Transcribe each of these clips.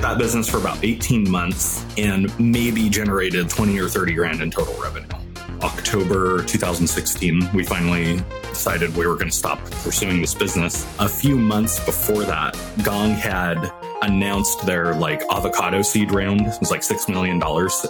that business for about 18 months and maybe generated 20 or 30 grand in total revenue. October 2016, we finally decided we were going to stop pursuing this business. A few months before that, Gong had announced their like avocado seed round. It was like $6 million.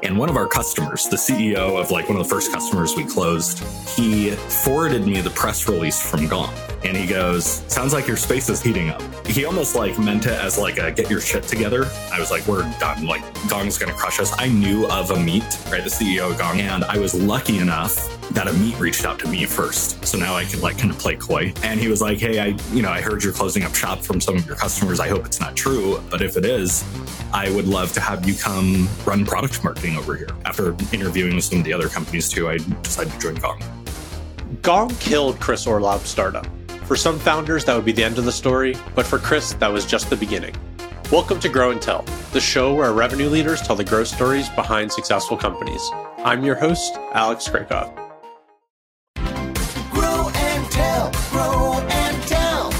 And one of our customers, the CEO of like one of the first customers we closed, he forwarded me the press release from Gong. And he goes, sounds like your space is heating up. He almost like meant it as like a get your shit together. I was like, we're done. Like Gong's to crush us. I knew of Amit, right? The CEO of Gong. And I was lucky enough that Amit reached out to me first. So now I can like kind of play coy. And he was like, Hey, I, you know, I heard you're closing up shop from some of your customers. I hope it's not true. But if it is, I would love to have you come run product marketing over here. After interviewing with some of the other companies too, I decided to join Gong. Gong killed Chris Orlob's startup. For some founders, that would be the end of the story, but for Chris, that was just the beginning. Welcome to Grow and Tell, the show where revenue leaders tell the growth stories behind successful companies. I'm your host, Alex Krakoff. Grow and tell, grow and tell.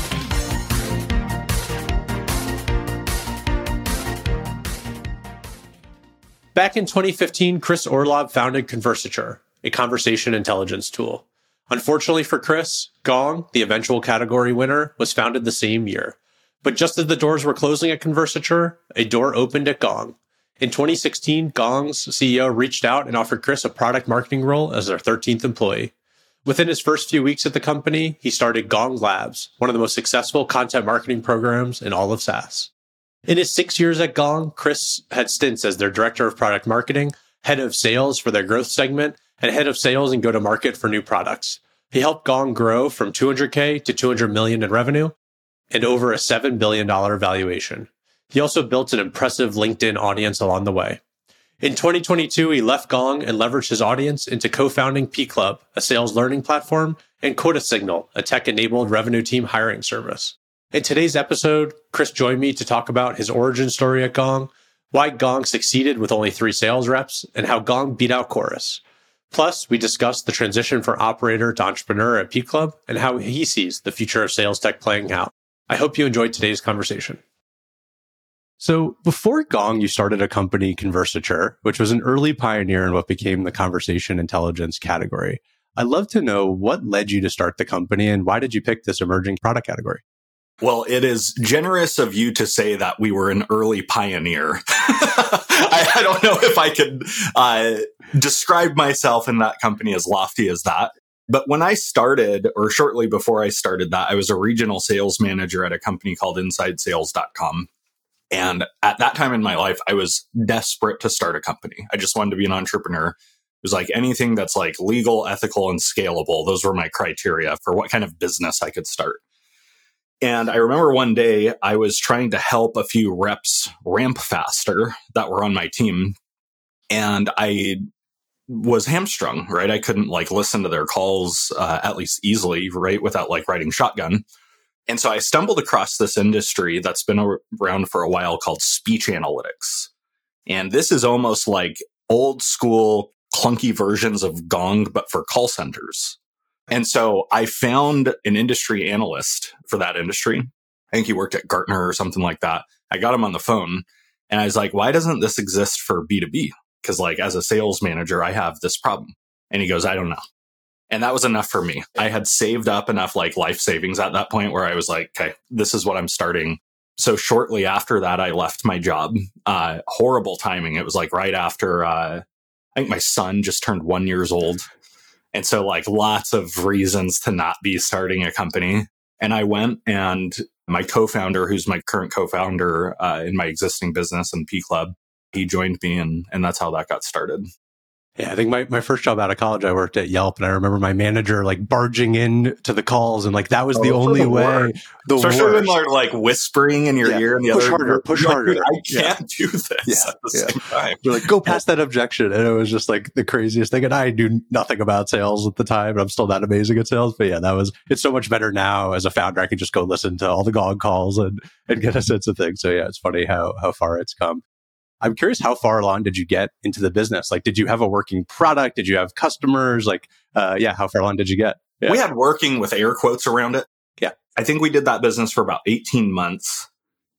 Back in 2015, Chris Orlob founded Conversature, a conversation intelligence tool. Unfortunately for Chris, Gong, the eventual category winner, was founded the same year. But just as the doors were closing at Conversature, a door opened at Gong. In 2016, Gong's CEO reached out and offered Chris a product marketing role as their 13th employee. Within his first few weeks at the company, he started Gong Labs, one of the most successful content marketing programs in all of SaaS. In his six years at Gong, Chris had stints as their director of product marketing, head of sales for their growth segment, and head of sales and go to market for new products. He helped Gong grow from 200K to 200 million in revenue and over a $7 billion valuation. He also built an impressive LinkedIn audience along the way. In 2022, he left Gong and leveraged his audience into co-founding P Club, a sales learning platform, and Quota Signal, a tech-enabled revenue team hiring service. In today's episode, Chris joined me to talk about his origin story at Gong, why Gong succeeded with only three sales reps, and how Gong beat out Chorus. Plus, we discussed the transition from operator to entrepreneur at P Club and how he sees the future of sales tech playing out. I hope you enjoyed today's conversation. So before Gong, you started a company, Conversature, which was an early pioneer in what became the conversation intelligence category. I'd love to know what led you to start the company and why did you pick this emerging product category? Well, it is generous of you to say that we were an early pioneer. I, I, don't know if I could uh, describe myself in that company as lofty as that. But when I started, or shortly before I started that, I was a regional sales manager at a company called InsideSales.com. And at that time in my life, I was desperate to start a company. I just wanted to be an entrepreneur. It was like anything that's like legal, ethical, and scalable. Those were my criteria for what kind of business I could start. And I remember one day I was trying to help a few reps ramp faster that were on my team. And I was hamstrung, right? I couldn't like listen to their calls, uh, at least easily, right? Without like riding shotgun. And so I stumbled across this industry that's been around for a while called speech analytics. And this is almost like old school clunky versions of Gong, but for call centers. And so I found an industry analyst for that industry. I think he worked at Gartner or something like that. I got him on the phone and I was like, why doesn't this exist for B2B? Because like as a sales manager, I have this problem. And he goes, I don't know. And that was enough for me. I had saved up enough like life savings at that point where I was like, okay, this is what I'm starting. So shortly after that, I left my job. Uh, horrible timing. It was like right after, uh, I think my son just turned one years old. And so like lots of reasons to not be starting a company. And I went and my co-founder, who's my current co-founder uh, in my existing business and P Club, he joined me and, and that's how that got started. Yeah, I think my, my first job out of college, I worked at Yelp, and I remember my manager like barging in to the calls, and like that was oh, the only the way. The Especially when they're like whispering in your yeah. ear, and the push other harder, push like, harder. I can't yeah. do this yeah. at the same time. You're like, go past that objection, and it was just like the craziest thing. And I knew nothing about sales at the time, and I'm still not amazing at sales. But yeah, that was it's so much better now as a founder. I can just go listen to all the Gong calls and and get a sense of things. So yeah, it's funny how how far it's come. I'm curious, how far along did you get into the business? Like, did you have a working product? Did you have customers? Like, uh, yeah, how far along did you get? Yeah. We had working with air quotes around it. Yeah. I think we did that business for about 18 months.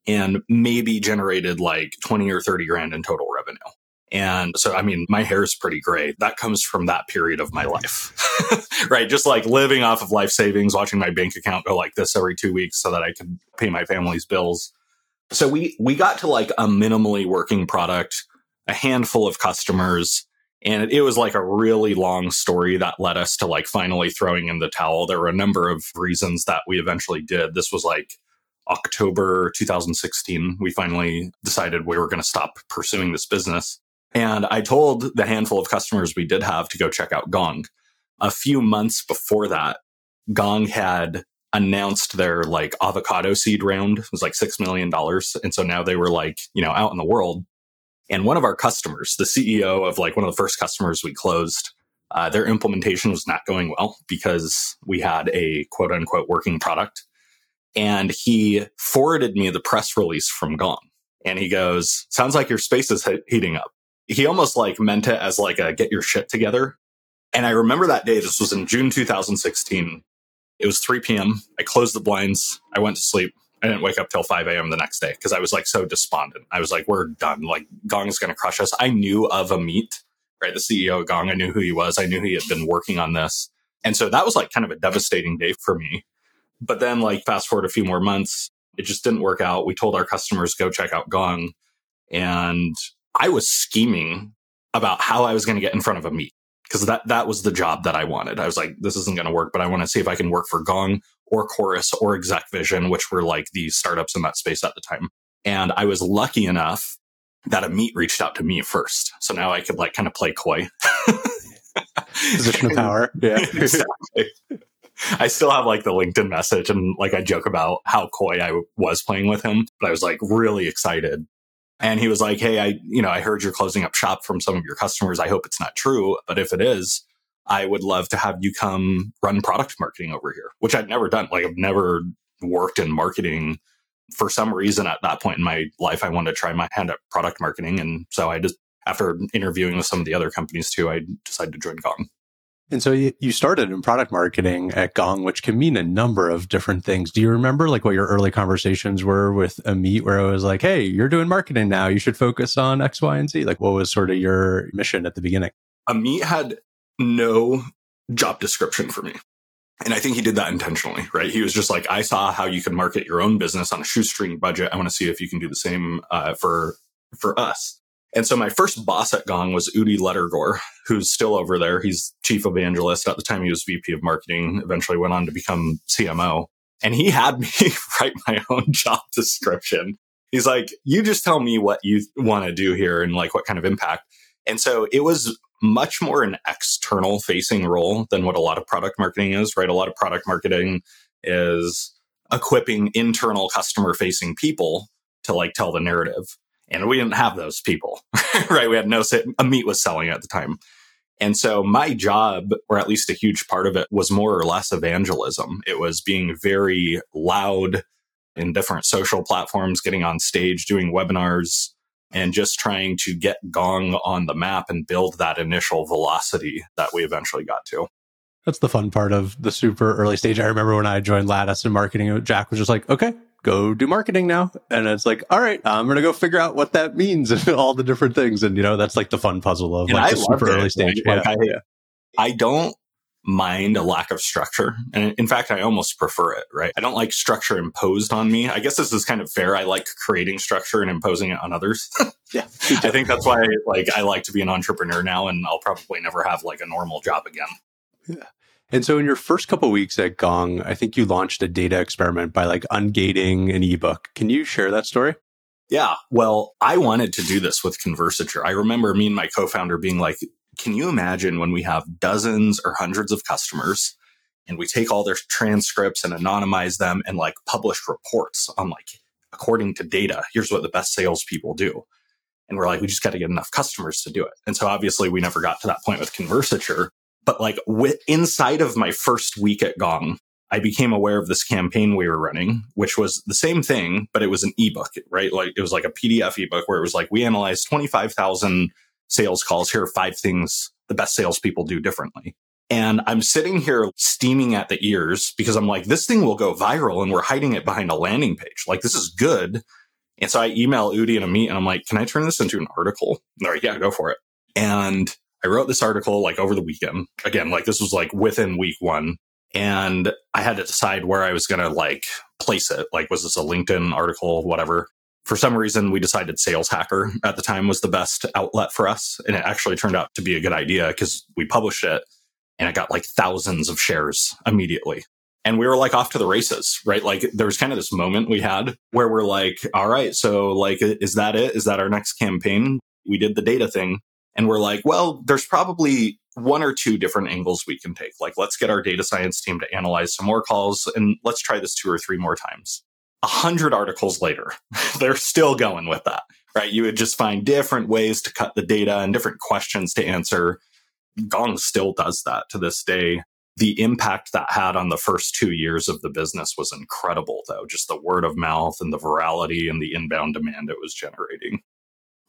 and maybe generated like 20 or 30 grand in total revenue. And so, I mean, my hair is pretty gray. That comes from that period of my life, right? Just like living off of life savings, watching my bank account go like this every two weeks so that I could pay my family's bills. So we, we got to like a minimally working product, a handful of customers, and it was like a really long story that led us to like finally throwing in the towel. There were a number of reasons that we eventually did. This was like October 2016. We finally decided we were going to stop pursuing this business. And I told the handful of customers we did have to go check out Gong. A few months before that, Gong had announced their like avocado seed round. It was like $6 million. And so now they were like, you know, out in the world. And one of our customers, the CEO of like one of the first customers we closed, uh, their implementation was not going well because we had a quote unquote working product. And he forwarded me the press release from Gong. And he goes, sounds like your space is he- heating up he almost like meant it as like a get your shit together. And I remember that day, this was in June 2016. It was 3 p.m. I closed the blinds. I went to sleep. I didn't wake up till 5 a.m. the next day because I was like so despondent. I was like, we're done. Like Gong is going to crush us. I knew of Amit, right? The CEO of Gong. I knew who he was. I knew he had been working on this. And so that was like kind of a devastating day for me. But then like fast forward a few more months, it just didn't work out. We told our customers go check out Gong and I was scheming about how I was going to get in front of Amit because that that was the job that I wanted. I was like, this isn't going to work, but I want to see if I can work for Gong or Chorus or Exec Vision, which were like the startups in that space at the time. And I was lucky enough that Amit reached out to me first. So now I could like kind of play coy. Position of power. Yeah. exactly. I still have like the LinkedIn message and like I joke about how coy I was playing with him, but I was like really excited and he was like, Hey, I, you know, I heard you're closing up shop from some of your customers. I hope it's not true. But if it is, I would love to have you come run product marketing over here, which I'd never done. Like I've never worked in marketing for some reason at that point in my life. I wanted to try my hand at product marketing. And so I just, after interviewing with some of the other companies too, I decided to join Gong. And so you started in product marketing at Gong, which can mean a number of different things. Do you remember like what your early conversations were with Amit, where I was like, "Hey, you're doing marketing now. You should focus on X, Y, and Z." Like, what was sort of your mission at the beginning? Amit had no job description for me. And I think he did that intentionally, right? He was just like, I saw how you can market your own business on a shoestring budget. I want to see if you can do the same uh, for for us. And so my first boss at Gong was Udi Ledergor, who's still over there. He's chief evangelist. At the time, he was VP of marketing, eventually went on to become CMO. And he had me write my own job description. He's like, you just tell me what you want to do here and like what kind of impact. And so it was much more an external facing role than what a lot of product marketing is, right? A lot of product marketing is equipping internal customer facing people to like tell the narrative and we didn't have those people, right? We had no, Amit was selling at the time. And so my job, or at least a huge part of it, was more or less evangelism. It was being very loud in different social platforms, getting on stage, doing webinars, and just trying to get Gong on the map and build that initial velocity that we eventually got to. That's the fun part of the super early stage. I remember when I joined Lattice in marketing, Jack was just like, okay, go do marketing now. And it's like, all right, I'm going to go figure out what that means and all the different things. And, you know, that's like the fun puzzle of And like I the super it. early stage. Like, yeah. I. I don't mind a lack of structure. And in fact, I almost prefer it, right? I don't like structure imposed on me. I guess this is kind of fair. I like creating structure and imposing it on others. Yeah. I think that's why like I like to be an entrepreneur now and I'll probably never have like a normal job again. And so in your first couple weeks at Gong, I think you launched a data experiment by like ungating an ebook. Can you share that story? Yeah. Well, I wanted to do this with Conversature. I remember me and my co-founder being like, can you imagine when we have dozens or hundreds of customers and we take all their transcripts and anonymize them and like publish reports on like, according to data, here's what the best salespeople do. And we're like, we just got to get enough customers to do it. And so obviously we never got to that point with Conversature, but like with, inside of my first week at Gong, I became aware of this campaign we were running, which was the same thing, but it was an ebook, right? Like it was like a PDF ebook where it was like, we analyzed 25,000 sales calls. Here are five things the best salespeople do differently. And I'm sitting here steaming at the ears because I'm like, this thing will go viral and we're hiding it behind a landing page. Like this is good. And so I email Udi and Amit and I'm like, can I turn this into an article? And they're like, yeah, go for it. And I wrote this article like over the weekend. Again, like this was like within week one. And I had to decide where I was going to like place it. Like, was this a LinkedIn article, whatever? For some reason, we decided Sales Hacker at the time was the best outlet for us. And it actually turned out to be a good idea because we published it and it got like thousands of shares immediately. And we were like off to the races, right? Like there was kind of this moment we had where we're like, all right, so like, is that it? Is that our next campaign? We did the data thing and we're like, well, there's probably one or two different angles we can take. Like, let's get our data science team to analyze some more calls and let's try this two or three more times. A hundred articles later, they're still going with that, right? You would just find different ways to cut the data and different questions to answer. Gong still does that to this day. The impact that had on the first two years of the business was incredible, though. Just the word of mouth and the virality and the inbound demand it was generating.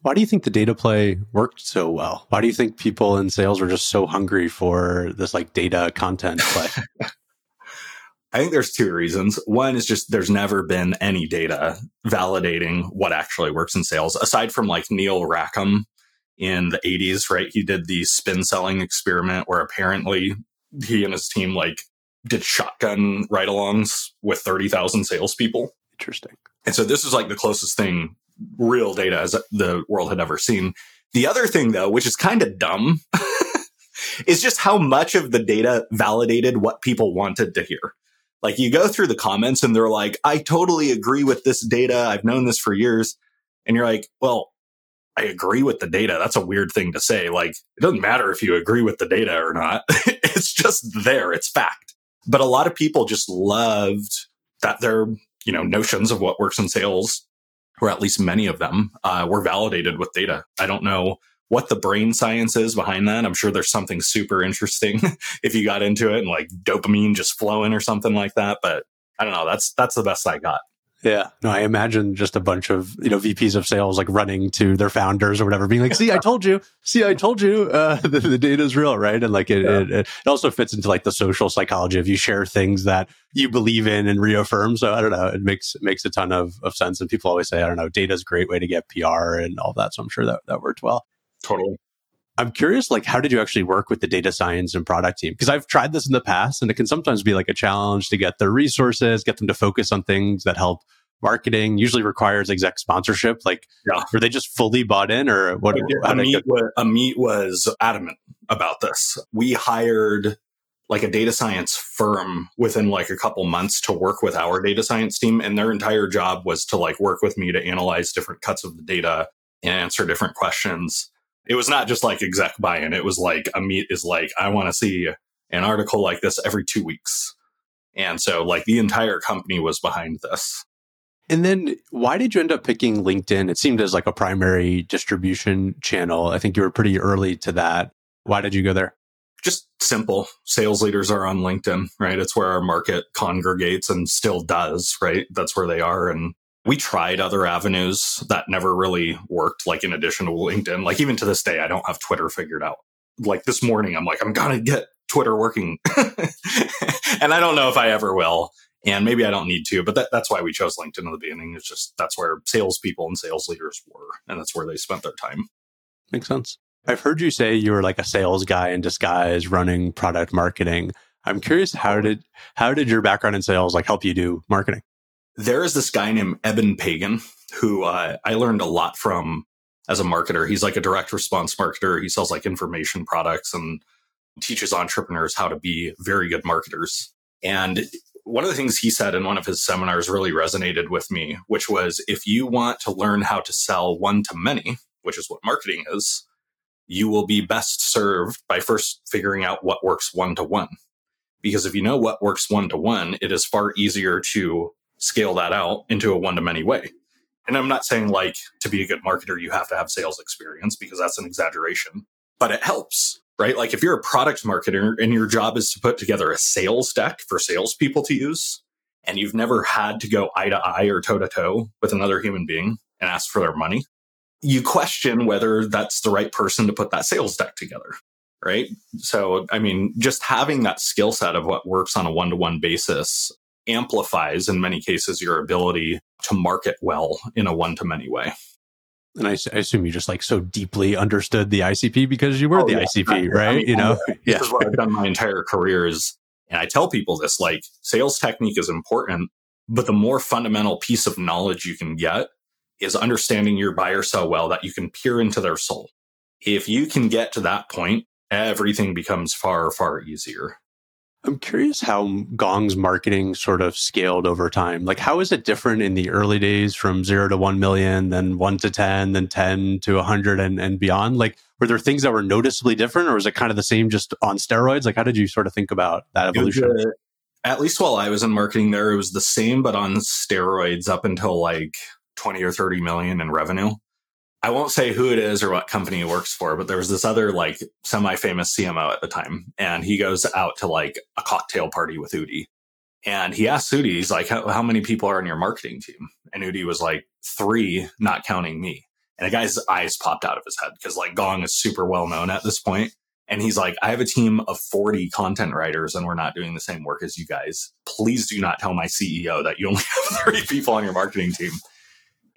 Why do you think the data play worked so well? Why do you think people in sales were just so hungry for this like data content play? I think there's two reasons. One is just there's never been any data validating what actually works in sales, aside from like Neil Rackham in the 80s, right? He did the spin selling experiment where apparently he and his team like did shotgun ride alongs with 30,000 salespeople. Interesting. And so this is like the closest thing real data as the world had ever seen. The other thing though, which is kind of dumb, is just how much of the data validated what people wanted to hear. Like you go through the comments and they're like, I totally agree with this data. I've known this for years. And you're like, well, I agree with the data. That's a weird thing to say. Like, it doesn't matter if you agree with the data or not. it's just there. It's fact. But a lot of people just loved that their, you know, notions of what works in sales, or at least many of them, uh, were validated with data. I don't know what the brain science is behind that. I'm sure there's something super interesting if you got into it and like dopamine just flowing or something like that. But I don't know. That's, that's the best I got. Yeah. No, I imagine just a bunch of, you know, VPs of sales like running to their founders or whatever, being like, see, I told you, see, I told you, uh, the, the data is real, right? And like it, yeah. it, it, also fits into like the social psychology of you share things that you believe in and reaffirm. So I don't know, it makes, it makes a ton of, of sense. And people always say, I don't know, data is a great way to get PR and all that. So I'm sure that, that worked well. Totally. I'm curious, like, how did you actually work with the data science and product team? Because I've tried this in the past and it can sometimes be like a challenge to get their resources, get them to focus on things that help marketing usually requires exec sponsorship. Like, yeah. were they just fully bought in or what? Amit, was, Amit was adamant about this. We hired like a data science firm within like a couple months to work with our data science team. And their entire job was to like work with me to analyze different cuts of the data and answer different questions it was not just like exec buy-in. It was like Amit is like, I want to see an article like this every two weeks. And so like the entire company was behind this. And then why did you end up picking LinkedIn? It seemed as like a primary distribution channel. I think you were pretty early to that. Why did you go there? Just simple. Sales leaders are on LinkedIn, right? It's where our market congregates and still does, right? That's where they are. And we tried other avenues that never really worked, like in addition to LinkedIn. Like even to this day, I don't have Twitter figured out. Like this morning, I'm like, I'm gonna get Twitter working. and I don't know if I ever will. And maybe I don't need to, but that, that's why we chose LinkedIn in the beginning. It's just that's where salespeople and sales leaders were, and that's where they spent their time. Makes sense. I've heard you say you were like a sales guy in disguise running product marketing. I'm curious how did how did your background in sales like help you do marketing? There is this guy named Eben Pagan who uh, I learned a lot from as a marketer. He's like a direct response marketer. He sells like information products and teaches entrepreneurs how to be very good marketers. And one of the things he said in one of his seminars really resonated with me, which was if you want to learn how to sell one to many, which is what marketing is, you will be best served by first figuring out what works one to one. Because if you know what works one to one, it is far easier to scale that out into a one to many way. And I'm not saying like to be a good marketer, you have to have sales experience because that's an exaggeration, but it helps, right? Like if you're a product marketer and your job is to put together a sales deck for salespeople to use, and you've never had to go eye to eye or toe to toe with another human being and ask for their money, you question whether that's the right person to put that sales deck together. Right. So, I mean, just having that skill set of what works on a one to one basis amplifies in many cases your ability to market well in a one to many way. And I, I, assume you just like so deeply understood the ICP because you were oh, the yeah. ICP, I, right? I mean, you know, yeah. This is what I've done my entire career is, and I tell people this, like sales technique is important, but the more fundamental piece of knowledge you can get is understanding your buyer so well that you can peer into their soul. If you can get to that point, everything becomes far, far easier. I'm curious how Gong's marketing sort of scaled over time. Like, how is it different in the early days from zero to 1 million, then one to 10, then 10 to 100 and, and beyond? Like, were there things that were noticeably different or was it kind of the same just on steroids? Like, how did you sort of think about that evolution? Was, uh, at least while I was in marketing there, it was the same, but on steroids up until like 20 or 30 million in revenue. I won't say who it is or what company he works for, but there was this other like semi famous CMO at the time. And he goes out to like a cocktail party with Udi. And he asks Udi, he's like, how, how many people are in your marketing team? And Udi was like, three, not counting me. And the guy's eyes popped out of his head because like Gong is super well known at this point. And he's like, I have a team of 40 content writers and we're not doing the same work as you guys. Please do not tell my CEO that you only have 30 people on your marketing team.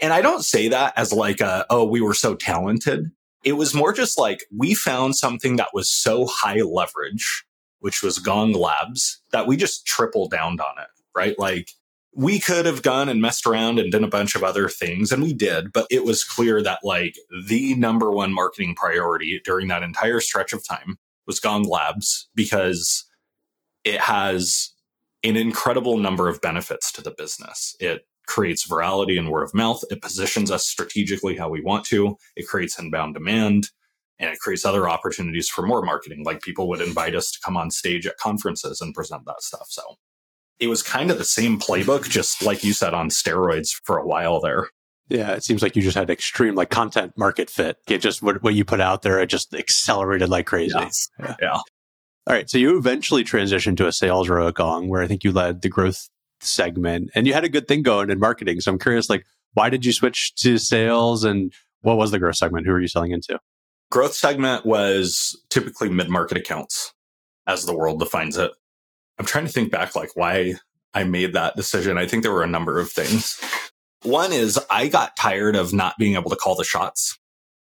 And I don't say that as like a, oh, we were so talented. It was more just like we found something that was so high leverage, which was Gong Labs, that we just tripled down on it, right? Like we could have gone and messed around and done a bunch of other things, and we did, but it was clear that like the number one marketing priority during that entire stretch of time was Gong Labs because it has an incredible number of benefits to the business. It creates virality and word of mouth. It positions us strategically how we want to. It creates inbound demand and it creates other opportunities for more marketing. Like people would invite us to come on stage at conferences and present that stuff. So it was kind of the same playbook, just like you said, on steroids for a while there. Yeah, it seems like you just had extreme like content market fit. It just what, what you put out there, it just accelerated like crazy. Yes. Yeah. yeah. All right. So you eventually transitioned to a sales row at Gong, where I think you led the growth segment and you had a good thing going in marketing. So I'm curious, like, why did you switch to sales and what was the growth segment? Who are you selling into? Growth segment was typically mid market accounts as the world defines it. I'm trying to think back, like, why I made that decision. I think there were a number of things. One is I got tired of not being able to call the shots.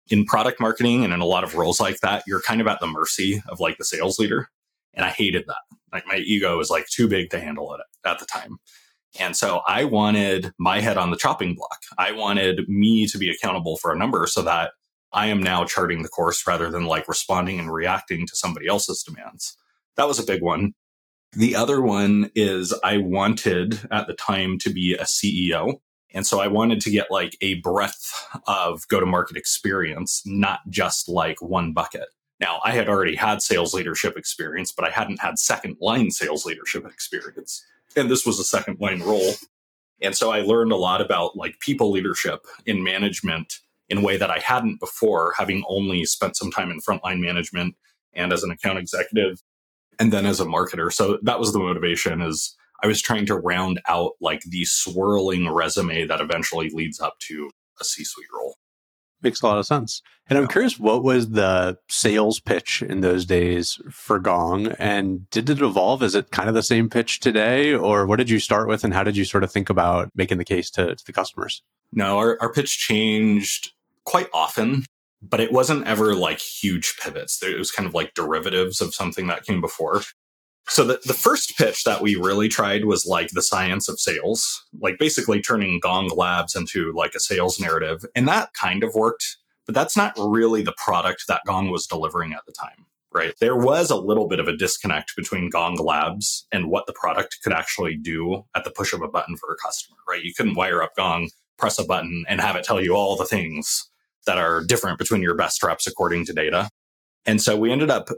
In product marketing and in a lot of roles like that, you're kind of at the mercy of like the sales leader. And I hated that. Like my ego was like too big to handle it at the time. And so I wanted my head on the chopping block. I wanted me to be accountable for a number so that I am now charting the course rather than like responding and reacting to somebody else's demands. That was a big one. The other one is I wanted at the time to be a CEO. And so I wanted to get like a breadth of go to market experience, not just like one bucket. Now, I had already had sales leadership experience, but I hadn't had second line sales leadership experience. And this was a second line role. And so I learned a lot about like people leadership in management in a way that I hadn't before, having only spent some time in frontline management and as an account executive and then as a marketer. So that was the motivation is I was trying to round out like the swirling resume that eventually leads up to a C-suite role. Makes a lot of sense. And I'm curious, what was the sales pitch in those days for Gong? And did it evolve? Is it kind of the same pitch today? Or what did you start with? And how did you sort of think about making the case to, to the customers? No, our, our pitch changed quite often, but it wasn't ever like huge pivots. It was kind of like derivatives of something that came before. So the, the first pitch that we really tried was like the science of sales, like basically turning Gong Labs into like a sales narrative. And that kind of worked, but that's not really the product that Gong was delivering at the time, right? There was a little bit of a disconnect between Gong Labs and what the product could actually do at the push of a button for a customer, right? You couldn't wire up Gong, press a button, and have it tell you all the things that are different between your best reps according to data. And so we ended up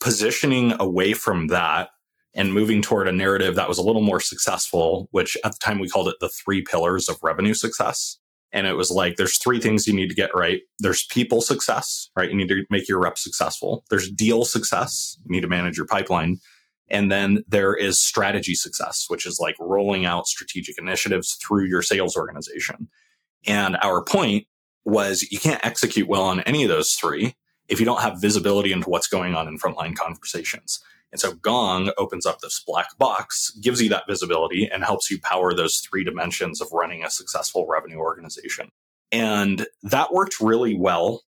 positioning away from that and moving toward a narrative that was a little more successful, which at the time we called it the three pillars of revenue success. And it was like, there's three things you need to get right. There's people success, right? You need to make your rep successful. There's deal success. You need to manage your pipeline. And then there is strategy success, which is like rolling out strategic initiatives through your sales organization. And our point was you can't execute well on any of those three if you don't have visibility into what's going on in frontline conversations. And so Gong opens up this black box, gives you that visibility, and helps you power those three dimensions of running a successful revenue organization. And that worked really well.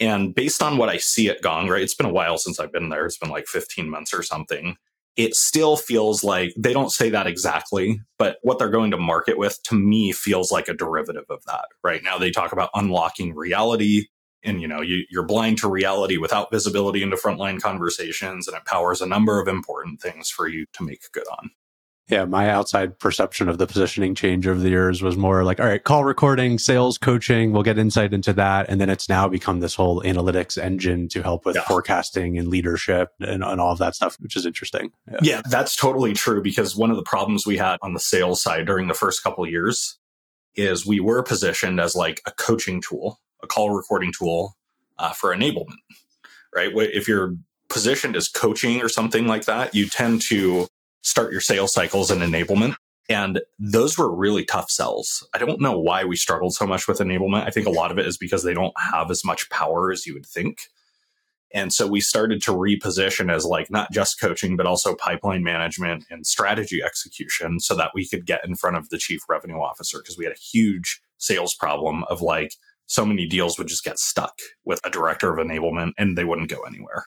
And based on what I see at Gong, right, it's been a while since I've been there. It's been like 15 months or something. It still feels like they don't say that exactly, but what they're going to market with to me feels like a derivative of that. Right now, they talk about unlocking reality and you know you, you're blind to reality without visibility into frontline conversations and it powers a number of important things for you to make good on yeah, my outside perception of the positioning change over the years was more like, all right, call recording, sales coaching, we'll get insight into that. And then it's now become this whole analytics engine to help with yeah. forecasting and leadership and, and, all of that stuff, which is interesting. Yeah. yeah, that's totally true because one of the problems we had on the sales side during the first couple years is we were positioned as like a coaching tool, a call recording tool uh, for enablement, right? If you're positioned as coaching or something like that, you tend to start your sales cycles in enablement. And those were really tough sells. I don't know why we struggled so much with enablement. I think a lot of it is because they don't have as much power as you would think. And so we started to reposition as like not just coaching, but also pipeline management and strategy execution so that we could get in front of the chief revenue officer because we had a huge sales problem of like so many deals would just get stuck with a director of enablement and they wouldn't go anywhere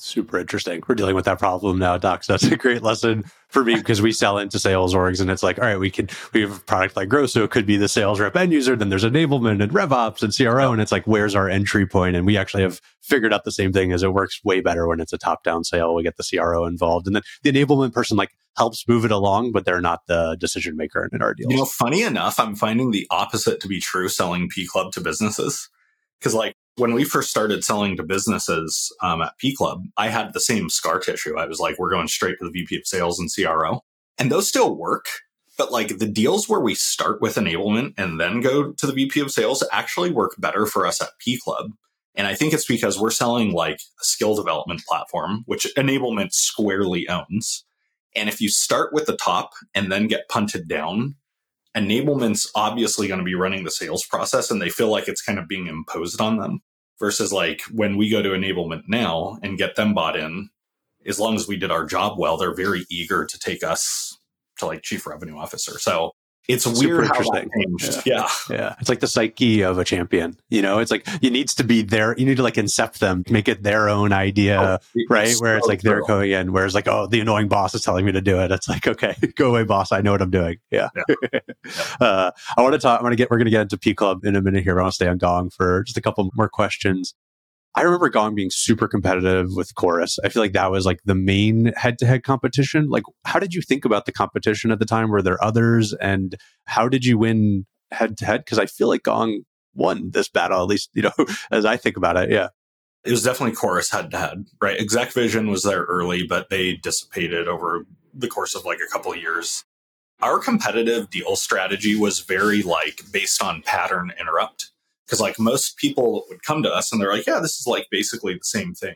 super interesting. We're dealing with that problem now, Doc. So that's a great lesson for me because we sell into sales orgs and it's like, all right, we can, we have a product like Grosso it could be the sales rep end user. Then there's enablement and RevOps and CRO. And it's like, where's our entry point? And we actually have figured out the same thing as it works way better when it's a top down sale. We get the CRO involved and then the enablement person like helps move it along, but they're not the decision maker in our deals. You know, funny enough, I'm finding the opposite to be true selling P Club to businesses. Cause like when we first started selling to businesses um, at P Club, I had the same scar tissue. I was like, we're going straight to the VP of sales and CRO. And those still work. But like the deals where we start with enablement and then go to the VP of sales actually work better for us at P Club. And I think it's because we're selling like a skill development platform, which enablement squarely owns. And if you start with the top and then get punted down, enablement's obviously going to be running the sales process and they feel like it's kind of being imposed on them versus like when we go to enablement now and get them bought in as long as we did our job well they're very eager to take us to like chief revenue officer. So it's Super weird how that changed. Yeah. yeah. yeah. It's like the psyche of a champion. You know, it's like it needs to be there. You need to like incept them, make it their own idea, oh, right? Where so it's like they're going in, whereas like, oh, the annoying boss is telling me to do it. It's like, okay, go away, boss. I know what I'm doing. Yeah. yeah. uh, I want to talk, I'm going to get, we're going to get into P Club in a minute here. I want to stay on Gong for just a couple more questions. I remember Gong being super competitive with Chorus. I feel like that was like the main head to head competition. Like, how did you think about the competition at the time? Were there others? And how did you win head to head? Because I feel like Gong won this battle, at least, you know, as I think about it. Yeah. It was definitely Chorus head to head, right? Exec Vision was there early, but they dissipated over the course of like a couple years. Our competitive deal strategy was very like based on pattern interrupt because like most people would come to us and they're like, yeah, this is like basically the same thing.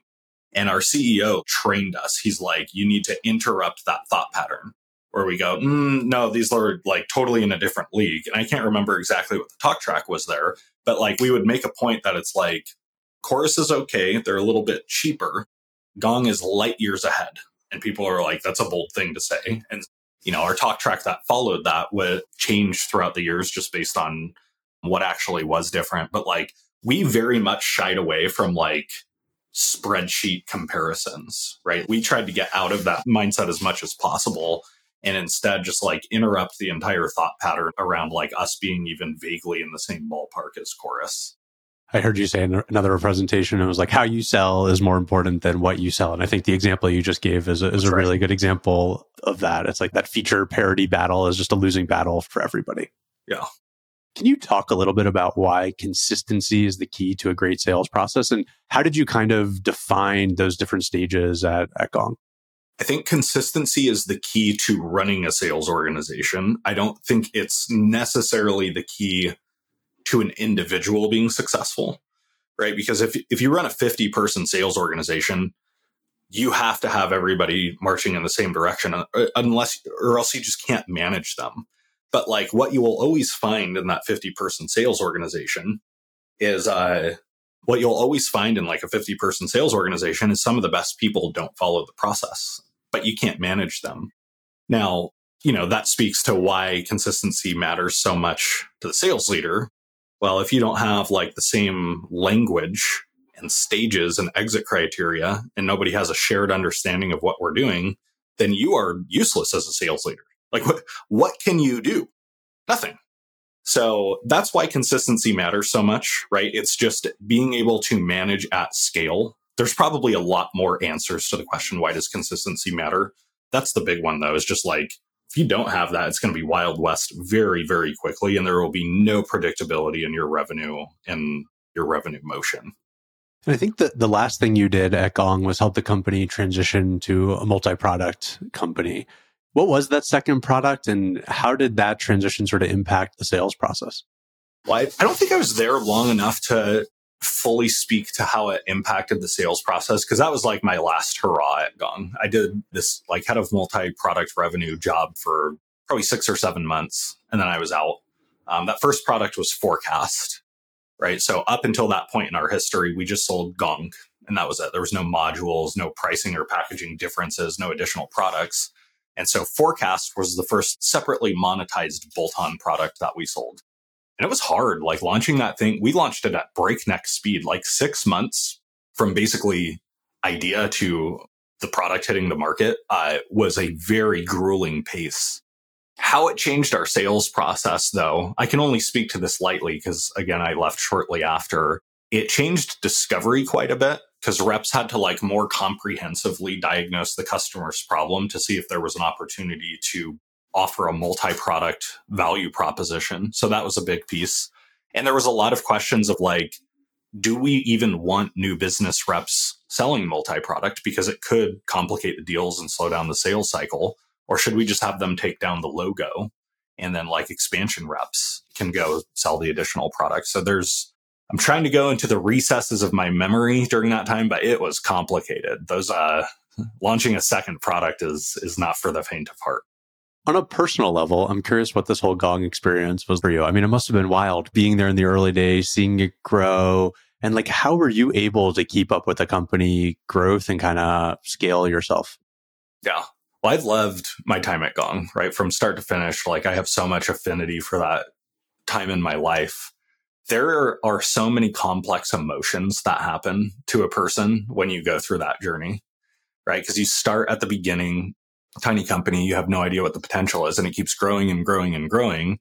And our CEO trained us. He's like, you need to interrupt that thought pattern where we go, mm, no, these are like totally in a different league. And I can't remember exactly what the talk track was there, but like we would make a point that it's like chorus is okay. They're a little bit cheaper. Gong is light years ahead. And people are like, that's a bold thing to say. And, you know, our talk track that followed that would change throughout the years just based on what actually was different. But like we very much shied away from like spreadsheet comparisons, right? We tried to get out of that mindset as much as possible and instead just like interrupt the entire thought pattern around like us being even vaguely in the same ballpark as chorus. I heard you say in another presentation, it was like how you sell is more important than what you sell. And I think the example you just gave is a, is a right. really good example of that. It's like that feature parity battle is just a losing battle for everybody. Yeah. Can you talk a little bit about why consistency is the key to a great sales process? And how did you kind of define those different stages at, at Gong? I think consistency is the key to running a sales organization. I don't think it's necessarily the key to an individual being successful, right? Because if, if you run a 50 person sales organization, you have to have everybody marching in the same direction uh, unless, or else you just can't manage them. But like what you will always find in that 50 person sales organization is uh, what you'll always find in like a 50 person sales organization is some of the best people don't follow the process, but you can't manage them. Now, you know, that speaks to why consistency matters so much to the sales leader. Well, if you don't have like the same language and stages and exit criteria and nobody has a shared understanding of what we're doing, then you are useless as a sales leader. Like what, what can you do? Nothing. So that's why consistency matters so much, right? It's just being able to manage at scale. There's probably a lot more answers to the question, why does consistency matter? That's the big one though, is just like, if you don't have that, it's going to be wild west very, very quickly. And there will be no predictability in your revenue and your revenue motion. And I think that the last thing you did at Gong was help the company transition to a multi product company. What was that second product and how did that transition sort of impact the sales process? Well, I, don't think I was there long enough to fully speak to how it impacted the sales process because that was like my last hurrah at Gong. I did this like head of multi product revenue job for probably six or seven months and then I was out. Um, that first product was Forecast, right? So up until that point in our history, we just sold Gong and that was it. There was no modules, no pricing or packaging differences, no additional products. And so Forecast was the first separately monetized bolt on product that we sold. And it was hard, like launching that thing. We launched it at breakneck speed, like six months from basically idea to the product hitting the market uh, was a very grueling pace. How it changed our sales process, though, I can only speak to this lightly because, again, I left shortly after. It changed discovery quite a bit because reps had to like more comprehensively diagnose the customer's problem to see if there was an opportunity to offer a multi-product value proposition. So that was a big piece. And there was a lot of questions of like, do we even want new business reps selling multi-product because it could complicate the deals and slow down the sales cycle? Or should we just have them take down the logo and then like expansion reps can go sell the additional product? So there's I'm trying to go into the recesses of my memory during that time, but it was complicated. Those uh, launching a second product is is not for the faint of heart. On a personal level, I'm curious what this whole Gong experience was for you. I mean, it must have been wild being there in the early days, seeing it grow. And like, how were you able to keep up with the company growth and kind of scale yourself? Yeah. Well, I've loved my time at Gong, right? From start to finish. Like, I have so much affinity for that time in my life there are so many complex emotions that happen to a person when you go through that journey, right? Because you start at the beginning, tiny company, you have no idea what the potential is, and it keeps growing and growing and growing.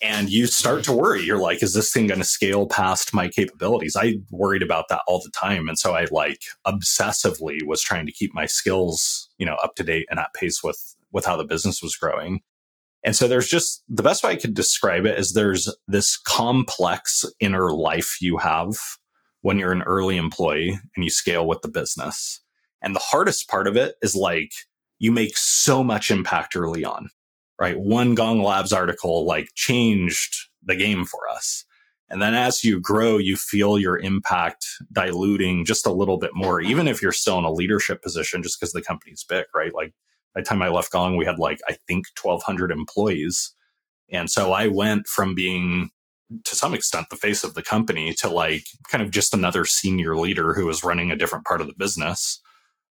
And you start to worry. You're like, is this thing going to scale past my capabilities? I worried about that all the time. And so I like obsessively was trying to keep my skills, you know, up to date and at pace with, with how the business was growing. And so there's just the best way I could describe it is there's this complex inner life you have when you're an early employee and you scale with the business. And the hardest part of it is like you make so much impact early on, right? One Gong Labs article like changed the game for us. And then as you grow, you feel your impact diluting just a little bit more, even if you're still in a leadership position, just because the company's big, right? Like by the time I left Gong, we had like, I think 1200 employees. And so I went from being to some extent the face of the company to like kind of just another senior leader who was running a different part of the business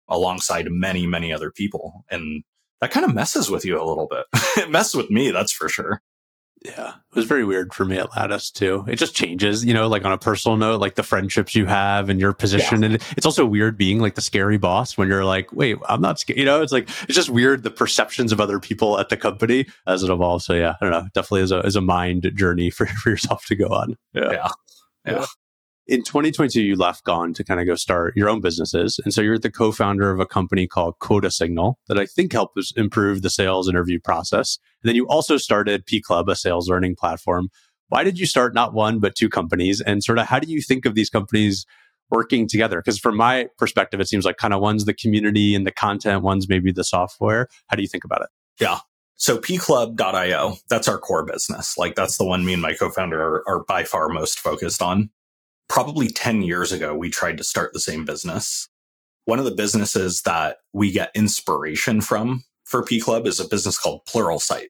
alongside many, many other people. And that kind of messes with you a little bit. it messes with me, that's for sure. Yeah, it was very weird for me at Lattice too. It just changes, you know, like on a personal note, like the friendships you have and your position. Yeah. And it's also weird being like the scary boss when you're like, wait, I'm not scared. You know, it's like, it's just weird the perceptions of other people at the company as it evolves. So yeah, I don't know. Definitely is a, is a mind journey for, for yourself to go on. Yeah. yeah. yeah in 2022, you left Gong to kind of go start your own businesses. And so you're the co founder of a company called Quota Signal that I think helps improve the sales interview process. And then you also started P Club, a sales learning platform. Why did you start not one, but two companies? And sort of how do you think of these companies working together? Because from my perspective, it seems like kind of one's the community and the content, one's maybe the software. How do you think about it? Yeah. So pclub.io, that's our core business. Like that's the one me and my co-founder are, are by far most focused on probably 10 years ago, we tried to start the same business. One of the businesses that we get inspiration from for P Club is a business called Pluralsight.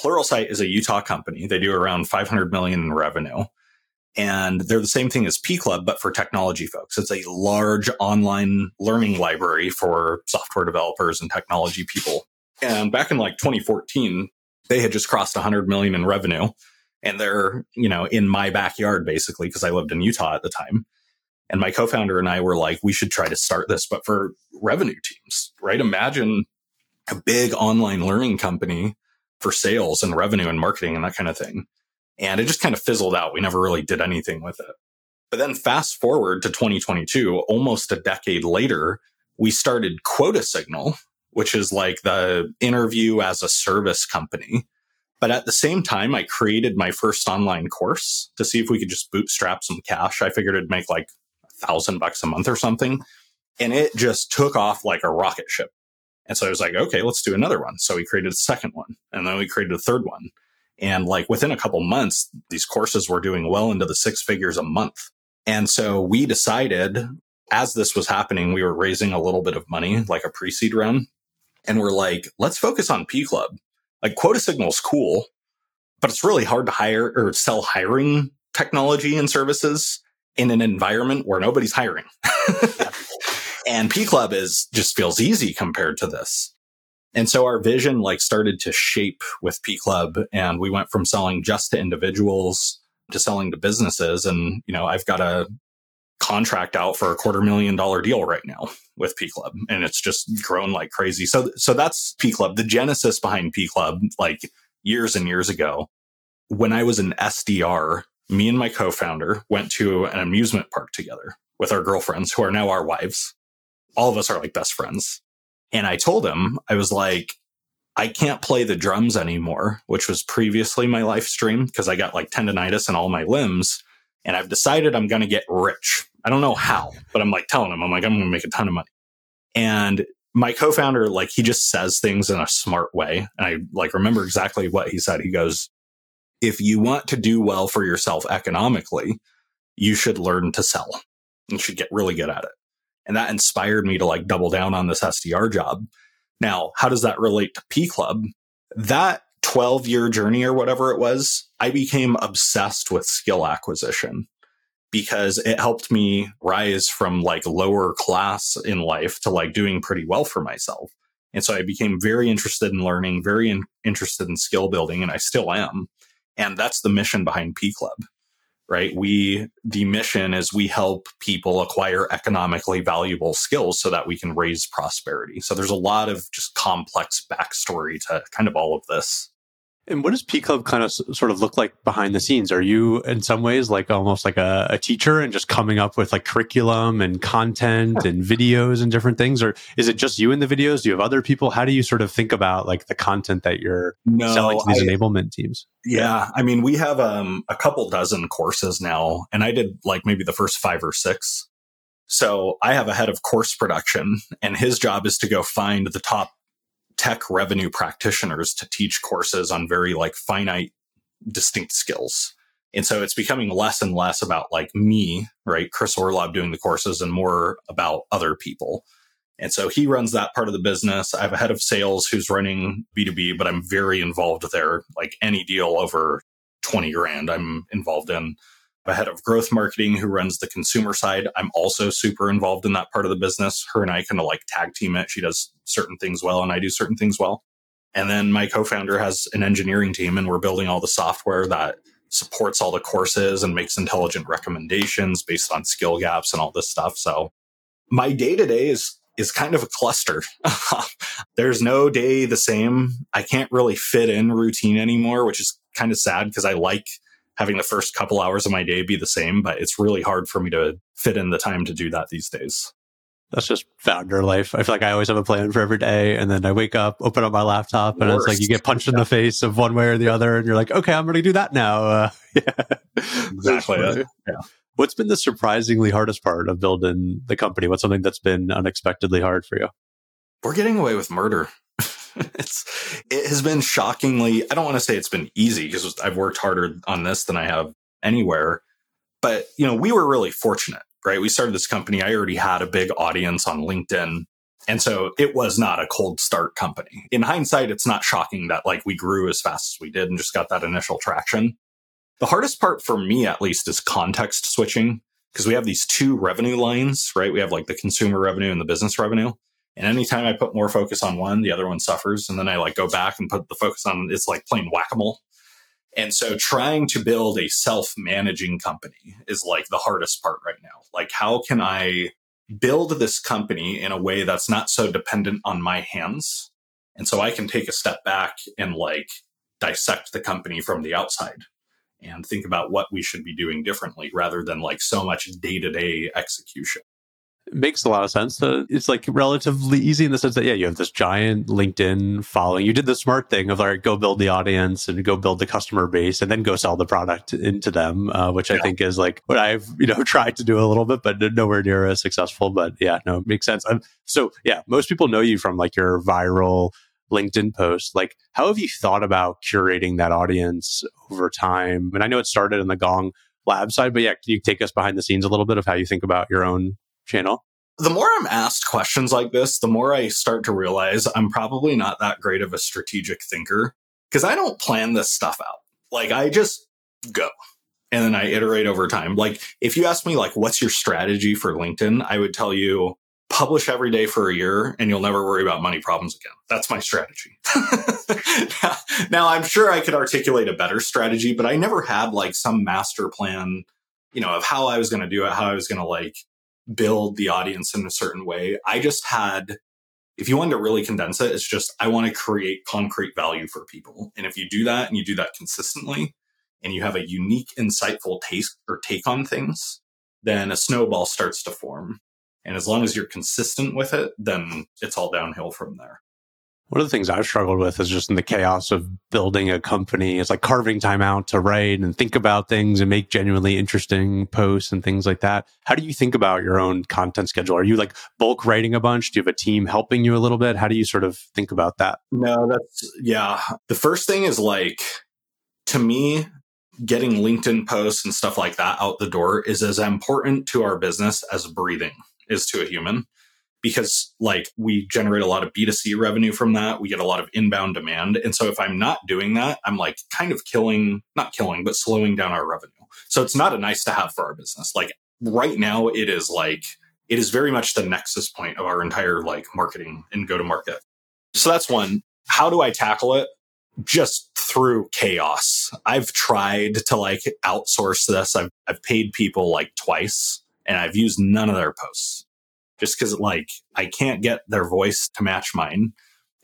Pluralsight is a Utah company. They do around 500 million in revenue. And they're the same thing as P Club, but for technology folks. It's a large online learning library for software developers and technology people. And back in like 2014, they had just crossed 100 million in revenue. And they're, you know, in my backyard basically, because I lived in Utah at the time. And my co founder and I were like, we should try to start this, but for revenue teams, right? Imagine a big online learning company for sales and revenue and marketing and that kind of thing. And it just kind of fizzled out. We never really did anything with it. But then fast forward to 2022, almost a decade later, we started Quota Signal, which is like the interview as a service company. But at the same time, I created my first online course to see if we could just bootstrap some cash. I figured it'd make like a thousand bucks a month or something. And it just took off like a rocket ship. And so I was like, okay, let's do another one. So we created a second one and then we created a third one. And like within a couple months, these courses were doing well into the six figures a month. And so we decided as this was happening, we were raising a little bit of money, like a pre seed round. And we're like, let's focus on Pclub. Like QuotaSignal is cool, but it's really hard to hire or sell hiring technology and services in an environment where nobody's hiring. and Pclub is just feels easy compared to this. And so our vision like started to shape with Pclub and we went from selling just to individuals to selling to businesses. And, you know, I've got a contract out for a quarter million dollar deal right now with Pclub and it's just grown like crazy. So, so that's Pclub. The genesis behind Pclub, like years and years ago, when I was an SDR, me and my co-founder went to an amusement park together with our girlfriends who are now our wives. All of us are like best friends. And I told him, I was like, I can't play the drums anymore, which was previously my life stream because I got like tendonitis in all my limbs. And I've decided I'm going to get rich. I don't know how, but I'm like telling him, I'm like, I'm going to make a ton of money. And my co-founder, like he just says things in a smart way. And I like remember exactly what he said. He goes, if you want to do well for yourself economically, you should learn to sell. and should get really good at it. And that inspired me to like double down on this SDR job. Now, how does that relate to Pclub? That 12 year journey or whatever it was, I became obsessed with skill acquisition because it helped me rise from like lower class in life to like doing pretty well for myself. And so I became very interested in learning, very in- interested in skill building, and I still am. And that's the mission behind Pclub right? We, the mission is we help people acquire economically valuable skills so that we can raise prosperity. So there's a lot of just complex backstory to kind of all of this. And what does Pclub kind of sort of look like behind the scenes? Are you in some ways like almost like a, a, teacher and just coming up with like curriculum and content and videos and different things? Or is it just you in the videos? Do you have other people? How do you sort of think about like the content that you're no, selling to these I, enablement teams? Yeah. I mean, we have um, a couple dozen courses now, and I did like maybe the first five or six. So I have a head of course production, and his job is to go find the top tech revenue practitioners to teach courses on very like finite, distinct skills. And so it's becoming less and less about like me, right? Chris Orlob doing the courses and more about other people. And so he runs that part of the business. I have a head of sales who's running B2B, but I'm very involved there. Like any deal over 20 grand, I'm involved in a head of growth marketing who runs the consumer side. I'm also super involved in that part of the business. Her and I kind of like tag team it. She does certain things well and I do certain things well. And then my co-founder has an engineering team and we're building all the software that supports all the courses and makes intelligent recommendations based on skill gaps and all this stuff. So my day to day is is kind of a cluster. There's no day the same. I can't really fit in routine anymore, which is kind of sad because I like having the first couple hours of my day be the same, but it's really hard for me to fit in the time to do that these days. That's just founder life. I feel like I always have a plan for every day, and then I wake up, open up my laptop, and Worst. it's like you get punched in the face of one way or the other, and you're like, okay, I'm going to do that now. Uh, yeah, exactly. Yeah. What's been the surprisingly hardest part of building the company? What's something that's been unexpectedly hard for you? We're getting away with murder. it's it has been shockingly i don't want to say it's been easy because i've worked harder on this than i have anywhere but you know we were really fortunate right we started this company i already had a big audience on linkedin and so it was not a cold start company in hindsight it's not shocking that like we grew as fast as we did and just got that initial traction The hardest part for me, at least, is context switching because we have these two revenue lines, right? We have like the consumer revenue and the business revenue. And anytime I put more focus on one, the other one suffers. And then I like go back and put the focus on it's like playing whack a mole. And so trying to build a self managing company is like the hardest part right now. Like, how can I build this company in a way that's not so dependent on my hands? And so I can take a step back and like dissect the company from the outside and think about what we should be doing differently rather than like so much day to day execution. It makes a lot of sense. Uh, it's like relatively easy in the sense that, yeah, you have this giant LinkedIn following. You did the smart thing of like, go build the audience and go build the customer base and then go sell the product into them, uh, which I think is like what I've, you know, tried to do a little bit, but nowhere near as successful. But yeah, no, it makes sense. Um, so yeah, most people know you from like your viral LinkedIn post. Like, how have you thought about curating that audience over time? And I know it started in the Gong lab side, but yeah, can you take us behind the scenes a little bit of how you think about your own channel? The more I'm asked questions like this, the more I start to realize I'm probably not that great of a strategic thinker because I don't plan this stuff out. Like, I just go and then I iterate over time. Like, if you ask me, like, what's your strategy for LinkedIn? I would tell you, publish every day for a year and you'll never worry about money problems again. That's my strategy. now, now, I'm sure I could articulate a better strategy, but I never had like some master plan, you know, of how I was going to do it, how I was going to like build the audience in a certain way. I just had, if you wanted to really condense it, it's just, I want to create concrete value for people. And if you do that and you do that consistently and you have a unique, insightful taste or take on things, then a snowball starts to form. And as long as you're consistent with it, then it's all downhill from there. One of the things I've struggled with is just in the chaos of building a company. It's like carving time out to write and think about things and make genuinely interesting posts and things like that. How do you think about your own content schedule? Are you like bulk writing a bunch? Do you have a team helping you a little bit? How do you sort of think about that? No, that's, yeah. The first thing is like, to me, getting LinkedIn posts and stuff like that out the door is as important to our business as breathing is to a human because like we generate a lot of B2C revenue from that. We get a lot of inbound demand. And so if I'm not doing that, I'm like kind of killing, not killing, but slowing down our revenue. So it's not a nice to have for our business. Like right now, it is like, it is very much the nexus point of our entire like marketing and go to market. So that's one. How do I tackle it? Just through chaos. I've tried to like outsource this. I've, I've paid people like twice and I've used none of their posts just because like I can't get their voice to match mine.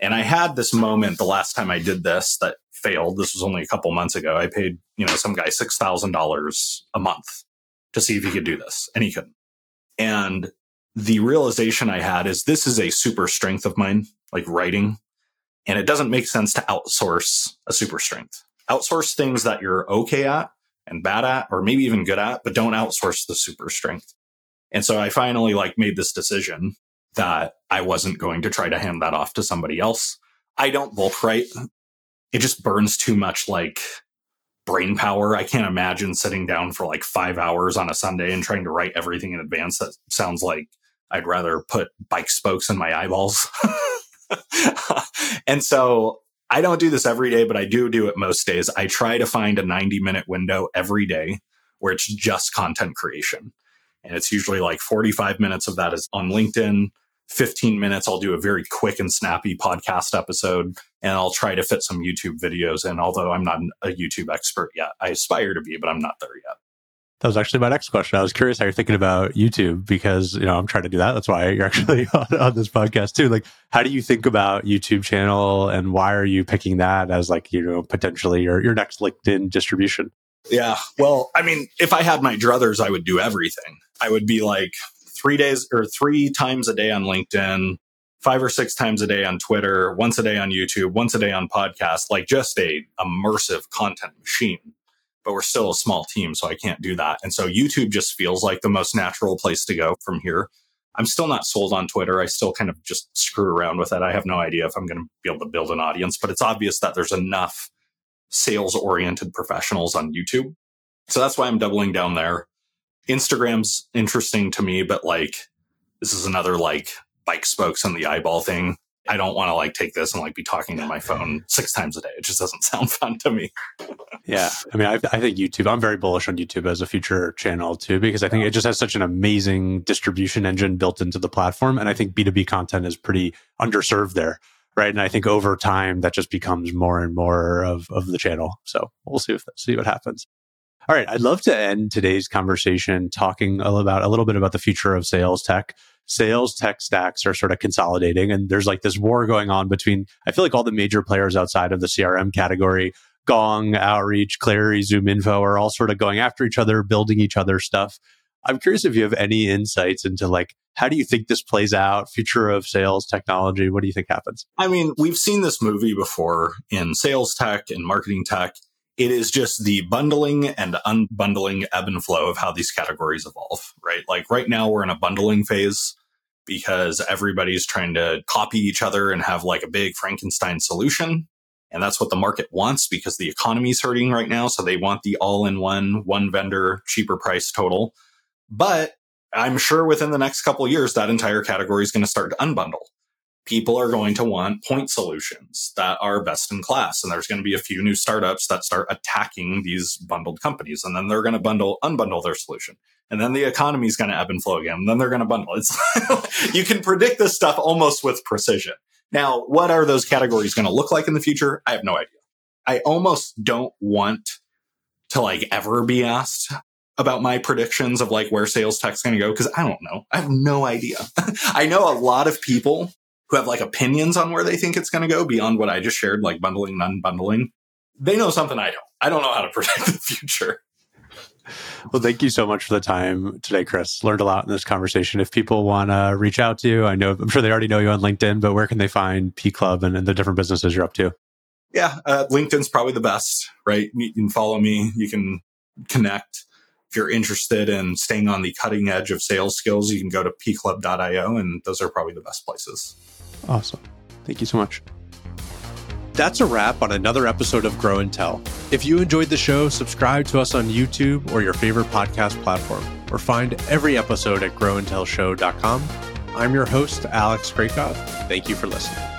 And I had this moment the last time I did this that failed. This was only a couple months ago. I paid, you know, some guy $6,000 a month to see if he could do this and he couldn't. And the realization I had is this is a super strength of mine, like writing. And it doesn't make sense to outsource a super strength. Outsource things that you're okay at and bad at, or maybe even good at, but don't outsource the super strength. And so I finally like made this decision that I wasn't going to try to hand that off to somebody else. I don't bulk write. It just burns too much like brain power. I can't imagine sitting down for like five hours on a Sunday and trying to write everything in advance. That sounds like I'd rather put bike spokes in my eyeballs. and so I don't do this every day, but I do do it most days. I try to find a 90 minute window every day where it's just content creation. And it's usually like 45 minutes of that is on LinkedIn. 15 minutes, I'll do a very quick and snappy podcast episode and I'll try to fit some YouTube videos in. Although I'm not a YouTube expert yet, I aspire to be, but I'm not there yet. That was actually my next question. I was curious how you're thinking about YouTube because, you know, I'm trying to do that. That's why you're actually on, on, this podcast too. Like, how do you think about YouTube channel and why are you picking that as like, you know, potentially your, your next LinkedIn distribution? Yeah. Well, I mean, if I had my druthers, I would do everything. I would be like three days or three times a day on LinkedIn, five or six times a day on Twitter, once a day on YouTube, once a day on podcast, like just a immersive content machine. But we're still a small team, so I can't do that. And so YouTube just feels like the most natural place to go from here. I'm still not sold on Twitter. I still kind of just screw around with it. I have no idea if I'm going to be able to build an audience, but it's obvious that there's enough sales oriented professionals on YouTube. So that's why I'm doubling down there. Instagram's interesting to me, but like this is another like bike spokes on the eyeball thing. I don't want to like take this and like be talking on my phone six times a day. It just doesn't sound fun to me. Yeah. I mean, I, I think YouTube, I'm very bullish on YouTube as a future channel too, because I think it just has such an amazing distribution engine built into the platform. And I think B2B content is pretty underserved there. Right. And I think over time that just becomes more and more of, of the channel. So we'll see if see what happens. All right. I'd love to end today's conversation talking about a little bit about the future of sales tech. Sales tech stacks are sort of consolidating and there's like this war going on between, I feel like all the major players outside of the CRM category, Gong, Outreach, Clari, ZoomInfo are all sort of going after each other, building each other stuff. I'm curious if you have any insights into like, how do you think this plays out? Future of sales technology? What do you think happens? I mean, we've seen this movie before in sales tech and marketing tech it is just the bundling and unbundling ebb and flow of how these categories evolve, right? Like right now we're in a bundling phase because everybody's trying to copy each other and have like a big Frankenstein solution. And that's what the market wants because the economy is hurting right now. So they want the all in one, one vendor, cheaper price total. But I'm sure within the next couple years, that entire category is going to start to unbundle people are going to want point solutions that are best in class. And there's going to be a few new startups that start attacking these bundled companies. And then they're going to bundle, unbundle their solution. And then the economy is going to ebb and flow again. And then they're going to bundle. It's, you can predict this stuff almost with precision. Now, what are those categories going to look like in the future? I have no idea. I almost don't want to like ever be asked about my predictions of like where sales tech's going to go because I don't know. I have no idea. I know a lot of people who have like opinions on where they think it's going to go beyond what I just shared, like bundling and unbundling, they know something I don't. I don't know how to predict the future. Well, thank you so much for the time today, Chris. Learned a lot in this conversation. If people want to reach out to you, I know I'm sure they already know you on LinkedIn, but where can they find Pclub and, and the different businesses you're up to? Yeah, uh, LinkedIn's probably the best, right? You can follow me, you can connect. If you're interested in staying on the cutting edge of sales skills, you can go to pclub.io, and those are probably the best places. Awesome. Thank you so much. That's a wrap on another episode of Grow and Tell. If you enjoyed the show, subscribe to us on YouTube or your favorite podcast platform, or find every episode at growandtellshow.com. I'm your host, Alex Krakoff. Thank you for listening.